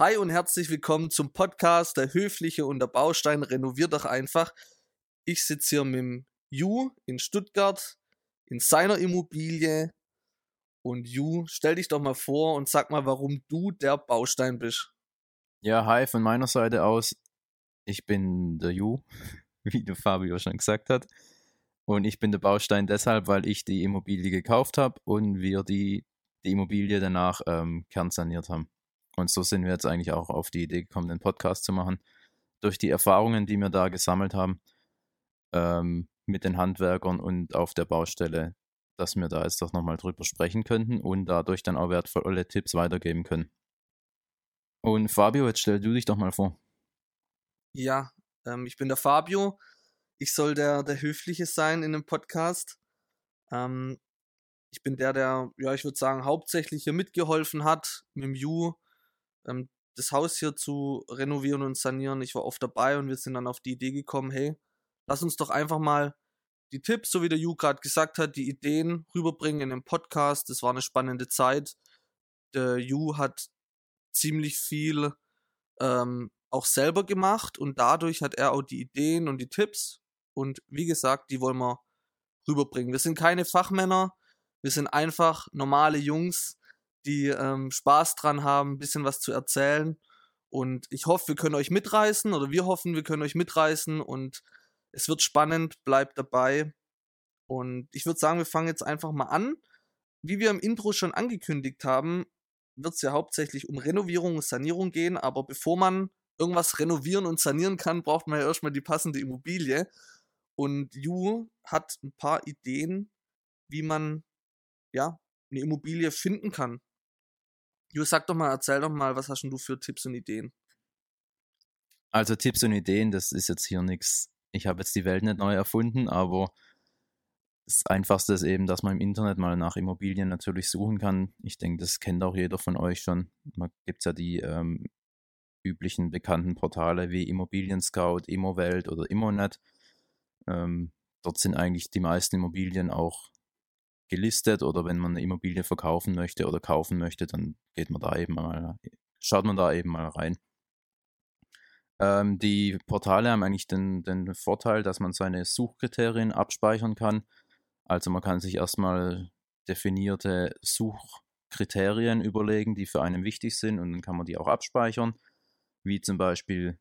Hi und herzlich willkommen zum Podcast Der Höfliche und der Baustein renoviert doch einfach. Ich sitze hier mit dem Ju in Stuttgart in seiner Immobilie. Und Ju, stell dich doch mal vor und sag mal, warum du der Baustein bist. Ja, hi von meiner Seite aus. Ich bin der Ju, wie der Fabio schon gesagt hat. Und ich bin der Baustein deshalb, weil ich die Immobilie gekauft habe und wir die, die Immobilie danach ähm, kernsaniert haben. Und so sind wir jetzt eigentlich auch auf die Idee gekommen, den Podcast zu machen. Durch die Erfahrungen, die wir da gesammelt haben, ähm, mit den Handwerkern und auf der Baustelle, dass wir da jetzt doch nochmal drüber sprechen könnten und dadurch dann auch wertvolle Tipps weitergeben können. Und Fabio, jetzt stell du dich doch mal vor. Ja, ähm, ich bin der Fabio. Ich soll der, der Höfliche sein in dem Podcast. Ähm, ich bin der, der, ja, ich würde sagen, hauptsächlich hier mitgeholfen hat, mit dem Ju, ähm, das Haus hier zu renovieren und sanieren. Ich war oft dabei und wir sind dann auf die Idee gekommen, hey, lass uns doch einfach mal die Tipps, so wie der Ju gerade gesagt hat, die Ideen rüberbringen in den Podcast. Das war eine spannende Zeit. Der Ju hat ziemlich viel ähm, auch selber gemacht und dadurch hat er auch die Ideen und die Tipps. Und wie gesagt, die wollen wir rüberbringen. Wir sind keine Fachmänner, wir sind einfach normale Jungs, die ähm, Spaß dran haben, ein bisschen was zu erzählen. Und ich hoffe, wir können euch mitreißen oder wir hoffen, wir können euch mitreißen und es wird spannend, bleibt dabei. Und ich würde sagen, wir fangen jetzt einfach mal an. Wie wir im Intro schon angekündigt haben, wird es ja hauptsächlich um Renovierung und Sanierung gehen, aber bevor man irgendwas renovieren und sanieren kann, braucht man ja erstmal die passende Immobilie. Und Ju hat ein paar Ideen, wie man ja eine Immobilie finden kann. Jo, sag doch mal, erzähl doch mal, was hast denn du für Tipps und Ideen? Also Tipps und Ideen, das ist jetzt hier nichts. Ich habe jetzt die Welt nicht neu erfunden, aber das Einfachste ist eben, dass man im Internet mal nach Immobilien natürlich suchen kann. Ich denke, das kennt auch jeder von euch schon. Man gibt ja die ähm, üblichen bekannten Portale wie Immobilien Scout, Immowelt oder Immonet. Ähm, dort sind eigentlich die meisten Immobilien auch gelistet oder wenn man eine Immobilie verkaufen möchte oder kaufen möchte, dann geht man da eben mal, schaut man da eben mal rein. Ähm, die Portale haben eigentlich den, den Vorteil, dass man seine Suchkriterien abspeichern kann. Also man kann sich erstmal definierte Suchkriterien überlegen, die für einen wichtig sind und dann kann man die auch abspeichern, wie zum Beispiel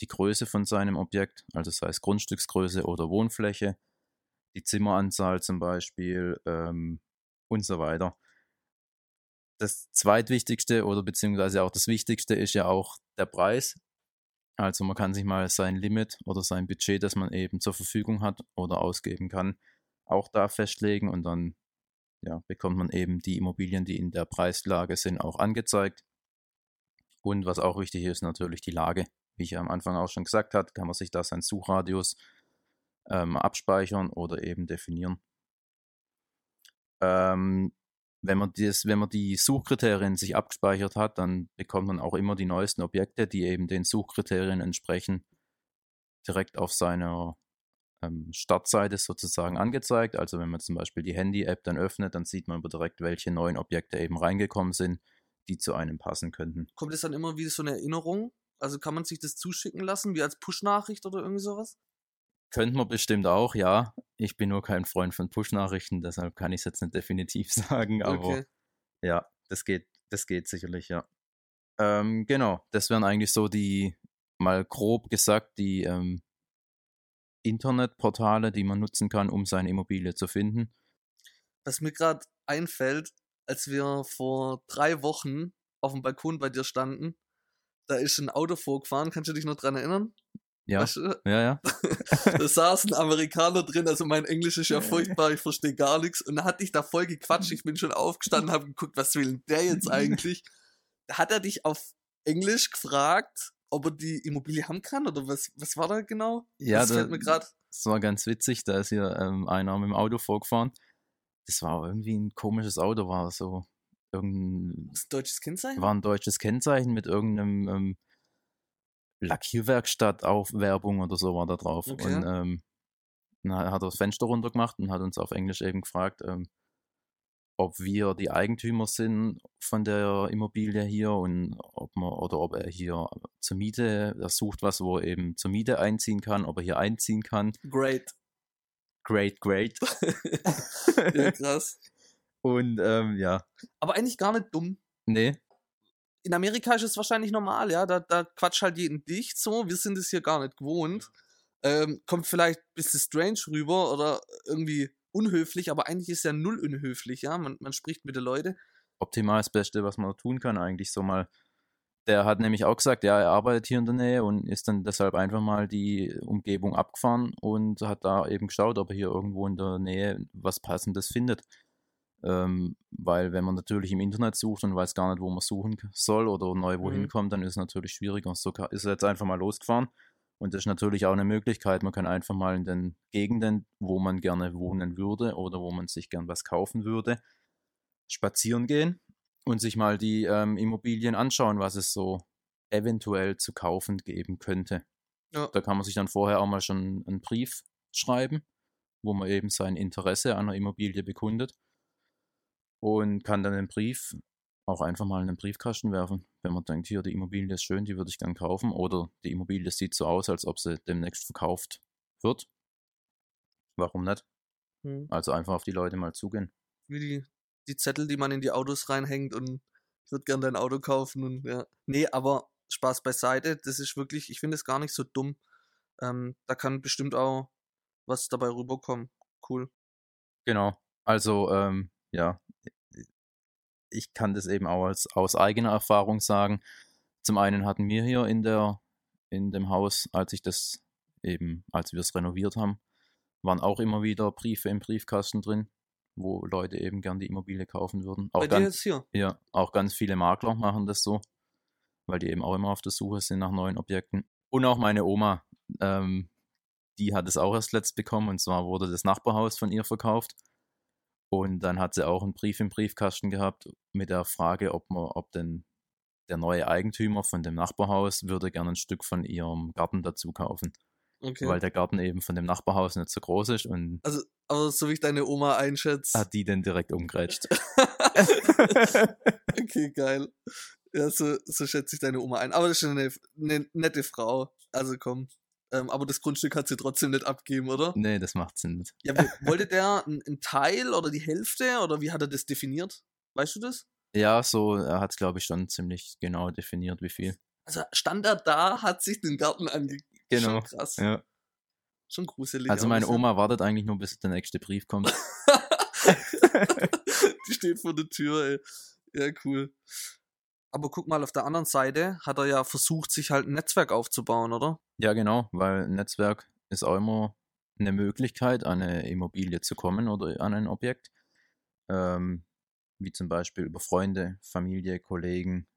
die Größe von seinem Objekt, also sei es Grundstücksgröße oder Wohnfläche, die Zimmeranzahl zum Beispiel ähm, und so weiter. Das zweitwichtigste oder beziehungsweise auch das Wichtigste ist ja auch der Preis. Also man kann sich mal sein Limit oder sein Budget, das man eben zur Verfügung hat oder ausgeben kann, auch da festlegen und dann ja, bekommt man eben die Immobilien, die in der Preislage sind, auch angezeigt. Und was auch wichtig ist, natürlich die Lage. Wie ich am Anfang auch schon gesagt habe, kann man sich da seinen Suchradius ähm, abspeichern oder eben definieren. Ähm, wenn, man das, wenn man die Suchkriterien sich abgespeichert hat, dann bekommt man auch immer die neuesten Objekte, die eben den Suchkriterien entsprechen, direkt auf seiner ähm, Startseite sozusagen angezeigt. Also wenn man zum Beispiel die Handy-App dann öffnet, dann sieht man direkt, welche neuen Objekte eben reingekommen sind, die zu einem passen könnten. Kommt es dann immer wie so eine Erinnerung? Also kann man sich das zuschicken lassen, wie als Push-Nachricht oder irgendwie sowas? Könnte man bestimmt auch, ja. Ich bin nur kein Freund von Push-Nachrichten, deshalb kann ich es jetzt nicht definitiv sagen, aber okay. ja, das geht, das geht sicherlich, ja. Ähm, genau, das wären eigentlich so die, mal grob gesagt, die ähm, Internetportale, die man nutzen kann, um seine Immobilie zu finden. Was mir gerade einfällt, als wir vor drei Wochen auf dem Balkon bei dir standen, da ist ein Auto vorgefahren, kannst du dich noch dran erinnern? Ja. Weißt du? Ja, ja. da saß ein Amerikaner drin, also mein Englisch ist ja furchtbar, ich verstehe gar nichts. Und da hatte ich da voll gequatscht, ich bin schon aufgestanden, habe geguckt, was will denn der jetzt eigentlich? Da hat er dich auf Englisch gefragt, ob er die Immobilie haben kann oder was, was war da genau? Ja, das da, fällt mir gerade. Das war ganz witzig, da ist hier ähm, einer mit dem Auto vorgefahren. Das war irgendwie ein komisches Auto, war so irgendein. Was, deutsches Kennzeichen? War ein deutsches Kennzeichen mit irgendeinem ähm, Lackierwerkstatt auf Werbung oder so war da drauf. Okay. Und ähm, dann hat er das Fenster runtergemacht und hat uns auf Englisch eben gefragt, ähm, ob wir die Eigentümer sind von der Immobilie hier und ob man oder ob er hier zur Miete, er sucht was, wo er eben zur Miete einziehen kann, ob er hier einziehen kann. Great. Great, great. ja, krass. Und ähm, ja. Aber eigentlich gar nicht dumm. Nee. In Amerika ist es wahrscheinlich normal, ja. Da, da quatscht halt jeden dicht so. Wir sind es hier gar nicht gewohnt. Ähm, kommt vielleicht ein bisschen strange rüber oder irgendwie unhöflich, aber eigentlich ist ja null unhöflich, ja. Man, man spricht mit den Leuten. Optimal das Beste, was man tun kann, eigentlich so mal. Der hat nämlich auch gesagt, ja, er arbeitet hier in der Nähe und ist dann deshalb einfach mal die Umgebung abgefahren und hat da eben geschaut, ob er hier irgendwo in der Nähe was Passendes findet. Ähm, weil wenn man natürlich im Internet sucht und weiß gar nicht, wo man suchen soll oder neu wohin mhm. kommt, dann ist es natürlich schwieriger. So ist er jetzt einfach mal losgefahren und das ist natürlich auch eine Möglichkeit. Man kann einfach mal in den Gegenden, wo man gerne wohnen würde oder wo man sich gern was kaufen würde, spazieren gehen und sich mal die ähm, Immobilien anschauen, was es so eventuell zu kaufen geben könnte. Ja. Da kann man sich dann vorher auch mal schon einen Brief schreiben, wo man eben sein Interesse an einer Immobilie bekundet und kann dann den Brief auch einfach mal in den Briefkasten werfen, wenn man denkt, hier, die Immobilie ist schön, die würde ich gern kaufen, oder die Immobilie sieht so aus, als ob sie demnächst verkauft wird. Warum nicht? Hm. Also einfach auf die Leute mal zugehen. Wie die, die Zettel, die man in die Autos reinhängt und ich würde gern dein Auto kaufen und ja. Nee, aber Spaß beiseite, das ist wirklich, ich finde es gar nicht so dumm. Ähm, da kann bestimmt auch was dabei rüberkommen. Cool. Genau. Also, ähm, ja, ich kann das eben auch als, aus eigener Erfahrung sagen. Zum einen hatten wir hier in der, in dem Haus, als ich das eben, als wir es renoviert haben, waren auch immer wieder Briefe im Briefkasten drin, wo Leute eben gern die Immobilie kaufen würden. Auch Bei ganz, dir jetzt hier? Ja, auch ganz viele Makler machen das so, weil die eben auch immer auf der Suche sind nach neuen Objekten. Und auch meine Oma, ähm, die hat es auch erst letzt bekommen und zwar wurde das Nachbarhaus von ihr verkauft und dann hat sie auch einen Brief im Briefkasten gehabt mit der Frage, ob man, ob denn der neue Eigentümer von dem Nachbarhaus würde gerne ein Stück von ihrem Garten dazu kaufen. Okay. Weil der Garten eben von dem Nachbarhaus nicht so groß ist und. Also, aber so wie ich deine Oma einschätze. Hat die denn direkt umgrätscht. okay, geil. Ja, so, so schätze ich deine Oma ein. Aber das ist eine, eine nette Frau. Also komm. Ähm, aber das Grundstück hat sie trotzdem nicht abgeben, oder? Nee, das macht Sinn nicht. Ja, wollte der einen Teil oder die Hälfte oder wie hat er das definiert? Weißt du das? Ja, so, er hat es, glaube ich, schon ziemlich genau definiert, wie viel. Also stand er da, hat sich den Garten angegeben. Genau. Schon krass. Ja. Schon gruselig. Also meine Oma wartet eigentlich nur, bis der nächste Brief kommt. die steht vor der Tür, ey. Ja, cool. Aber guck mal, auf der anderen Seite hat er ja versucht, sich halt ein Netzwerk aufzubauen, oder? Ja, genau, weil Netzwerk ist auch immer eine Möglichkeit, an eine Immobilie zu kommen oder an ein Objekt. Ähm, wie zum Beispiel über Freunde, Familie, Kollegen.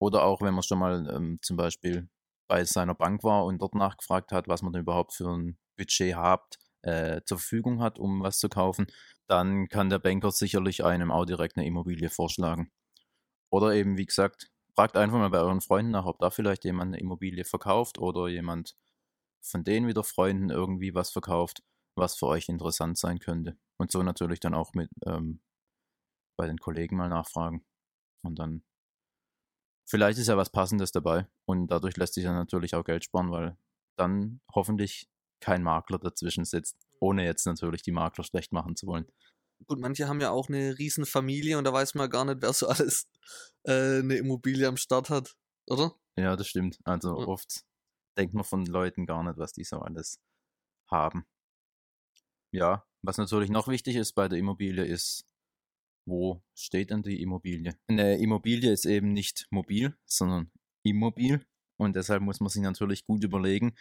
Oder auch, wenn man schon mal ähm, zum Beispiel bei seiner Bank war und dort nachgefragt hat, was man denn überhaupt für ein Budget habt, äh, zur Verfügung hat, um was zu kaufen, dann kann der Banker sicherlich einem auch direkt eine Immobilie vorschlagen. Oder eben, wie gesagt, fragt einfach mal bei euren Freunden nach, ob da vielleicht jemand eine Immobilie verkauft oder jemand von denen wieder Freunden irgendwie was verkauft, was für euch interessant sein könnte. Und so natürlich dann auch mit ähm, bei den Kollegen mal nachfragen. Und dann vielleicht ist ja was Passendes dabei. Und dadurch lässt sich dann natürlich auch Geld sparen, weil dann hoffentlich kein Makler dazwischen sitzt, ohne jetzt natürlich die Makler schlecht machen zu wollen. Gut, manche haben ja auch eine riesen Familie und da weiß man gar nicht, wer so alles äh, eine Immobilie am Start hat, oder? Ja, das stimmt. Also ja. oft denkt man von Leuten gar nicht, was die so alles haben. Ja, was natürlich noch wichtig ist bei der Immobilie ist, wo steht denn die Immobilie? Eine Immobilie ist eben nicht mobil, sondern immobil und deshalb muss man sich natürlich gut überlegen,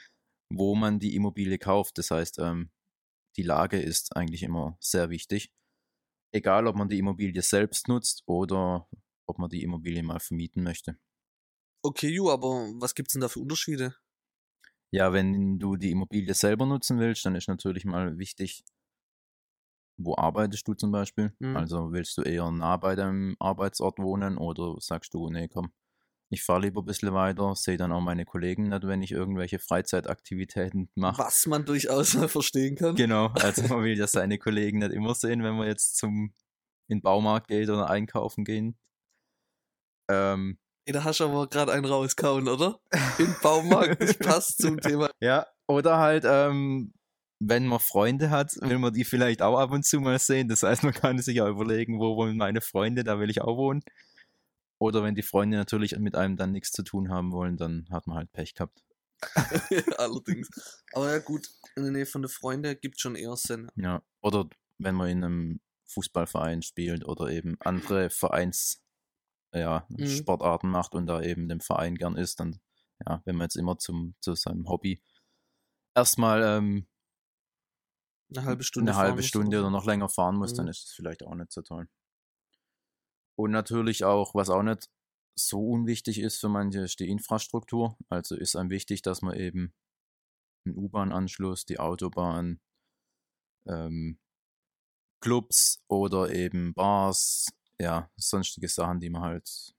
wo man die Immobilie kauft. Das heißt, ähm, die Lage ist eigentlich immer sehr wichtig egal ob man die Immobilie selbst nutzt oder ob man die Immobilie mal vermieten möchte. Okay, Ju, aber was gibt es denn da für Unterschiede? Ja, wenn du die Immobilie selber nutzen willst, dann ist natürlich mal wichtig, wo arbeitest du zum Beispiel? Mhm. Also willst du eher nah bei deinem Arbeitsort wohnen oder sagst du, nee, komm, ich fahre lieber ein bisschen weiter, sehe dann auch meine Kollegen nicht, wenn ich irgendwelche Freizeitaktivitäten mache. Was man durchaus mal verstehen kann. Genau, also man will ja seine Kollegen nicht immer sehen, wenn man jetzt zum in den Baumarkt geht oder einkaufen gehen. Ähm, da hast du aber gerade einen rauskauen, oder? Im Baumarkt, das passt zum Thema. ja, oder halt, ähm, wenn man Freunde hat, will man die vielleicht auch ab und zu mal sehen. Das heißt, man kann sich ja überlegen, wo wohnen meine Freunde, da will ich auch wohnen. Oder wenn die Freunde natürlich mit einem dann nichts zu tun haben wollen, dann hat man halt Pech gehabt. Allerdings. Aber ja gut, in der Nähe von den Freunden gibt schon eher Sinn. Ja, oder wenn man in einem Fußballverein spielt oder eben andere Vereins, ja, Mhm. Sportarten macht und da eben dem Verein gern ist, dann, ja, wenn man jetzt immer zum, zu seinem Hobby erstmal ähm, Eine halbe Stunde. eine halbe Stunde oder noch länger fahren muss, dann Mhm. ist es vielleicht auch nicht so toll. Und natürlich auch, was auch nicht so unwichtig ist für manche, ist die Infrastruktur. Also ist einem wichtig, dass man eben einen U-Bahn-Anschluss, die Autobahn, ähm, Clubs oder eben Bars, ja, sonstige Sachen, die man halt,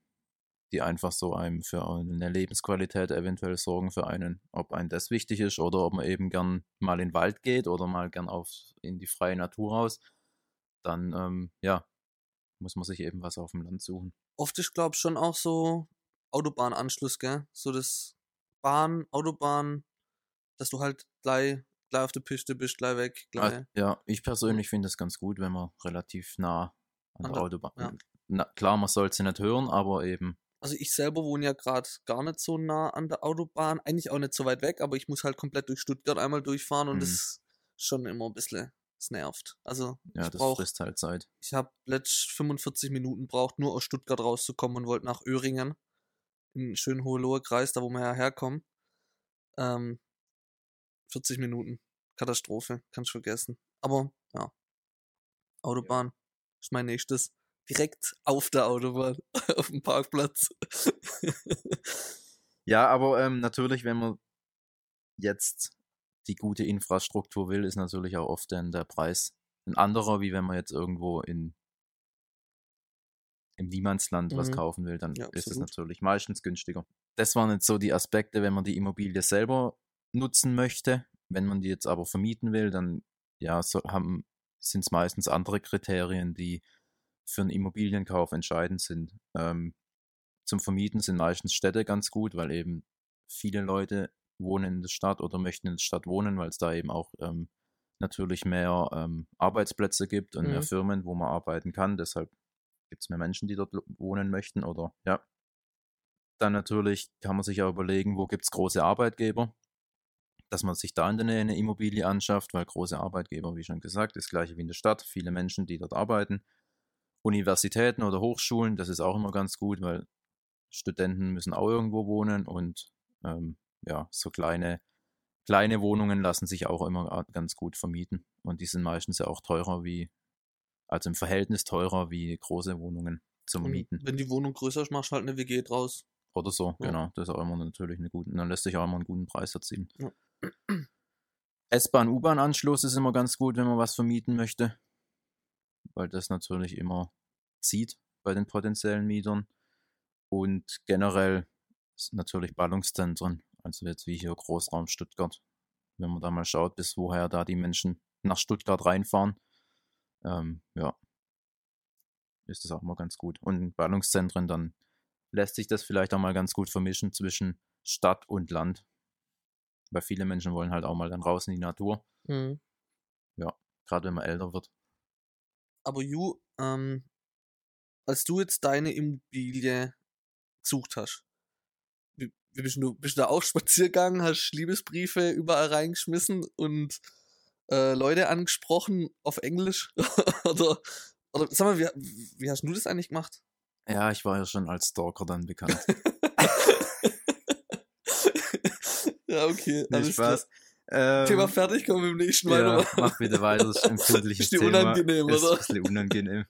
die einfach so einem für eine Lebensqualität eventuell sorgen für einen, ob einem das wichtig ist oder ob man eben gern mal in den Wald geht oder mal gern auf in die freie Natur raus, dann ähm, ja, muss man sich eben was auf dem Land suchen. Oft ist, glaube ich, schon auch so Autobahnanschluss, gell? So das Bahn, Autobahn, dass du halt gleich, gleich auf der Piste bist, gleich weg, gleich. Also, ja, ich persönlich finde es ganz gut, wenn man relativ nah an, An der der- Autobahn. ja. Na, klar, man soll sie nicht hören, aber eben, Also ich selber wohne ja gerade gar nicht so nah an der Autobahn, eigentlich auch nicht so weit weg, aber ich muss halt komplett durch Stuttgart einmal durchfahren und Mhm. das ist schon immer ein bisschen, es nervt. Also ja, ich das brauche, frisst halt Zeit. ich habe letzt 45 Minuten braucht, nur aus Stuttgart rauszukommen und wollte nach Öhringen, in schönen Hohenloher Kreis, da wo wir ja herkommen. Ähm, 40 Minuten, Katastrophe, kannst vergessen. Aber ja, Autobahn ist mein nächstes. Direkt auf der Autobahn, auf dem Parkplatz. Ja, aber ähm, natürlich, wenn man jetzt die gute Infrastruktur will, ist natürlich auch oft dann der Preis ein anderer, wie wenn man jetzt irgendwo in im Niemandsland was Mhm. kaufen will, dann Ja, ist es natürlich meistens günstiger. Das waren jetzt so die Aspekte, wenn man die Immobilie selber nutzen möchte. Wenn man die jetzt aber vermieten will, dann ja, so, sind es meistens andere Kriterien, die für einen Immobilienkauf entscheidend sind. Ähm, zum Vermieten sind meistens Städte ganz gut, weil eben viele Leute wohnen in der Stadt oder möchten in der Stadt wohnen, weil es da eben auch ähm, natürlich mehr ähm, Arbeitsplätze gibt und mehr Mhm. Firmen, wo man arbeiten kann. Deshalb gibt es mehr Menschen, die dort wohnen möchten oder ja. Dann natürlich kann man sich auch überlegen, wo gibt es große Arbeitgeber, dass man sich da in der Nähe eine Immobilie anschafft, weil große Arbeitgeber, wie schon gesagt, ist gleich wie in der Stadt, viele Menschen, die dort arbeiten. Universitäten oder Hochschulen, das ist auch immer ganz gut, weil Studenten müssen auch irgendwo wohnen und ähm, ja, so kleine, kleine Wohnungen lassen sich auch immer ganz gut vermieten. Und die sind meistens ja auch teurer wie, also im Verhältnis teurer wie große Wohnungen zum Und Mieten. Wenn die Wohnung größer ist, machst du halt eine WG draus. Oder so, Ja. genau. Das ist auch immer natürlich eine gute, dann lässt sich auch immer einen guten Preis erzielen. Ja. S-Bahn, U-Bahn-Anschluss ist immer ganz gut, wenn man was vermieten möchte. Weil das natürlich immer zieht bei den potenziellen Mietern. Und generell ist natürlich Ballungszentren, also jetzt wie hier Großraum Stuttgart. Wenn man da mal schaut, bis woher da die Menschen nach Stuttgart reinfahren, ähm, ja, ist das auch mal ganz gut. Und in Ballungszentren, dann lässt sich das vielleicht auch mal ganz gut vermischen zwischen Stadt und Land. Weil viele Menschen wollen halt auch mal dann raus in die Natur, Mhm. gerade wenn man älter wird. Aber Ju, ähm, als du jetzt deine Immobilie gesucht hast, bist du, bist du da auch spazieren hast Liebesbriefe überall reingeschmissen und äh, Leute angesprochen auf Englisch? oder, oder sag mal, wie, wie hast du das eigentlich gemacht? Ja, ich war ja schon als Stalker dann bekannt. ja, okay. Nicht alles. Spaß. Ähm, Thema fertig, kommen wir im nächsten Mal ja, mach bitte weiter, das ist ein empfindliches Ist Thema. unangenehm, ist oder? ein bisschen unangenehm.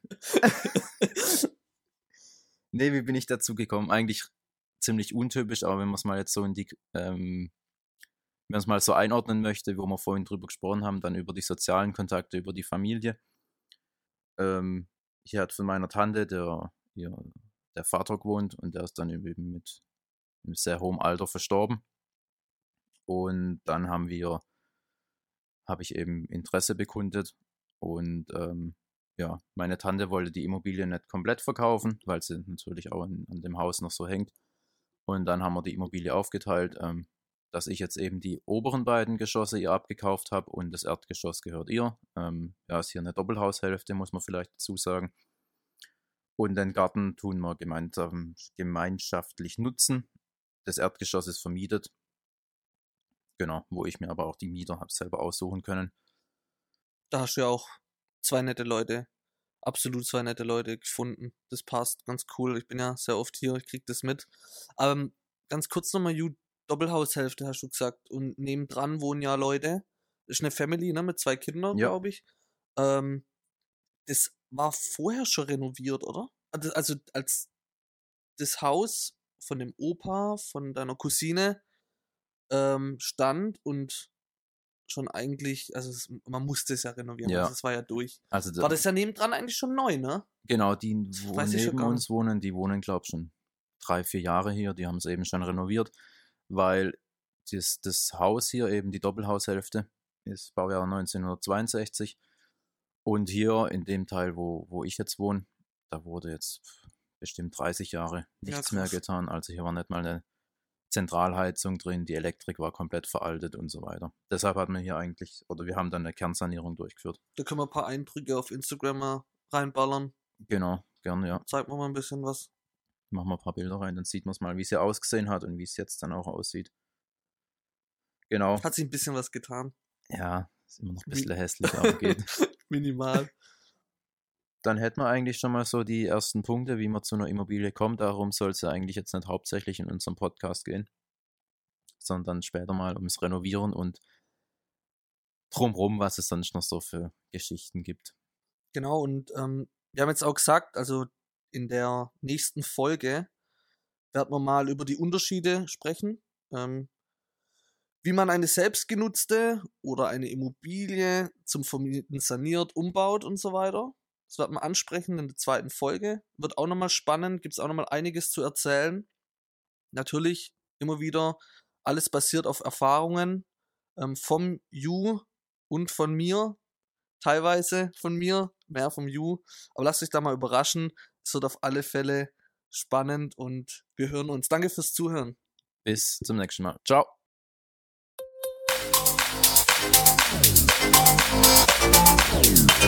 Nee, wie bin ich dazu gekommen? Eigentlich ziemlich untypisch, aber wenn man es mal jetzt so in die, ähm, wenn man es mal so einordnen möchte, wo wir vorhin drüber gesprochen haben, dann über die sozialen Kontakte, über die Familie. Ähm, ich hatte von meiner Tante, der, ihr, der Vater gewohnt und der ist dann eben mit einem sehr hohem Alter verstorben. Und dann haben wir, habe ich eben Interesse bekundet und ähm, ja, meine Tante wollte die Immobilie nicht komplett verkaufen, weil sie natürlich auch an, an dem Haus noch so hängt. Und dann haben wir die Immobilie aufgeteilt, ähm, dass ich jetzt eben die oberen beiden Geschosse ihr abgekauft habe und das Erdgeschoss gehört ihr. Ähm, ja, ist hier eine Doppelhaushälfte, muss man vielleicht dazu sagen. Und den Garten tun wir gemeinsam, gemeinschaftlich nutzen. Das Erdgeschoss ist vermietet. Genau, wo ich mir aber auch die Mieter habe selber aussuchen können. Da hast du ja auch zwei nette Leute, absolut zwei nette Leute gefunden. Das passt, ganz cool. Ich bin ja sehr oft hier, ich krieg das mit. Ähm, ganz kurz nochmal, Ju, Doppelhaushälfte hast du gesagt. Und nebendran wohnen ja Leute. Das ist eine Family, ne, mit zwei Kindern, Ja. glaube ich. Ähm, das war vorher schon renoviert, oder? Also, also als das Haus von dem Opa, von deiner Cousine ähm, stand und schon eigentlich, also es, man musste es ja renovieren, Ja. also es war ja durch. Also War das ja nebendran eigentlich schon neu, ne? Genau, die, wo weiß neben uns wohnen, die wohnen, glaube ich, schon drei, vier Jahre hier. Die haben es eben schon renoviert, weil das, das Haus hier, eben die Doppelhaushälfte, ist Baujahr 1962. Und hier in dem Teil, wo, wo ich jetzt wohne, da wurde jetzt bestimmt 30 Jahre Ja, nichts mehr krass. getan. Also hier war nicht mal eine Zentralheizung drin, die Elektrik war komplett veraltet und so weiter. Deshalb hat man hier eigentlich, oder wir haben dann eine Kernsanierung durchgeführt. Da können wir ein paar Eindrücke auf Instagram mal reinballern. Genau, gerne, ja. Zeig mir mal ein bisschen was. machen wir ein paar Bilder rein, dann sieht man es mal, wie es hier ausgesehen hat und wie es jetzt dann auch aussieht. Genau. Hat sich ein bisschen was getan. Ja, ist immer noch ein bisschen hässlich, aber geht. Minimal. Dann hätten wir eigentlich schon mal so die ersten Punkte, wie man zu einer Immobilie kommt. Darum soll es ja eigentlich jetzt nicht hauptsächlich in unserem Podcast gehen, sondern später mal ums Renovieren und drumrum, was es sonst noch so für Geschichten gibt. Genau, und ähm, wir haben jetzt auch gesagt, also in der nächsten Folge werden wir mal über die Unterschiede sprechen. Ähm, wie man eine selbstgenutzte oder eine Immobilie zum Vermieten saniert, umbaut und so weiter. Das werden wir ansprechen in der zweiten Folge. Wird auch nochmal spannend, gibt es auch nochmal einiges zu erzählen. Natürlich immer wieder alles basiert auf Erfahrungen ähm, vom Ju und von mir. Teilweise von mir, mehr vom Ju. Aber lasst euch da mal überraschen. Es wird auf alle Fälle spannend und wir hören uns. Danke fürs Zuhören. Bis zum nächsten Mal. Ciao.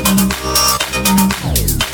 Thank Yeah.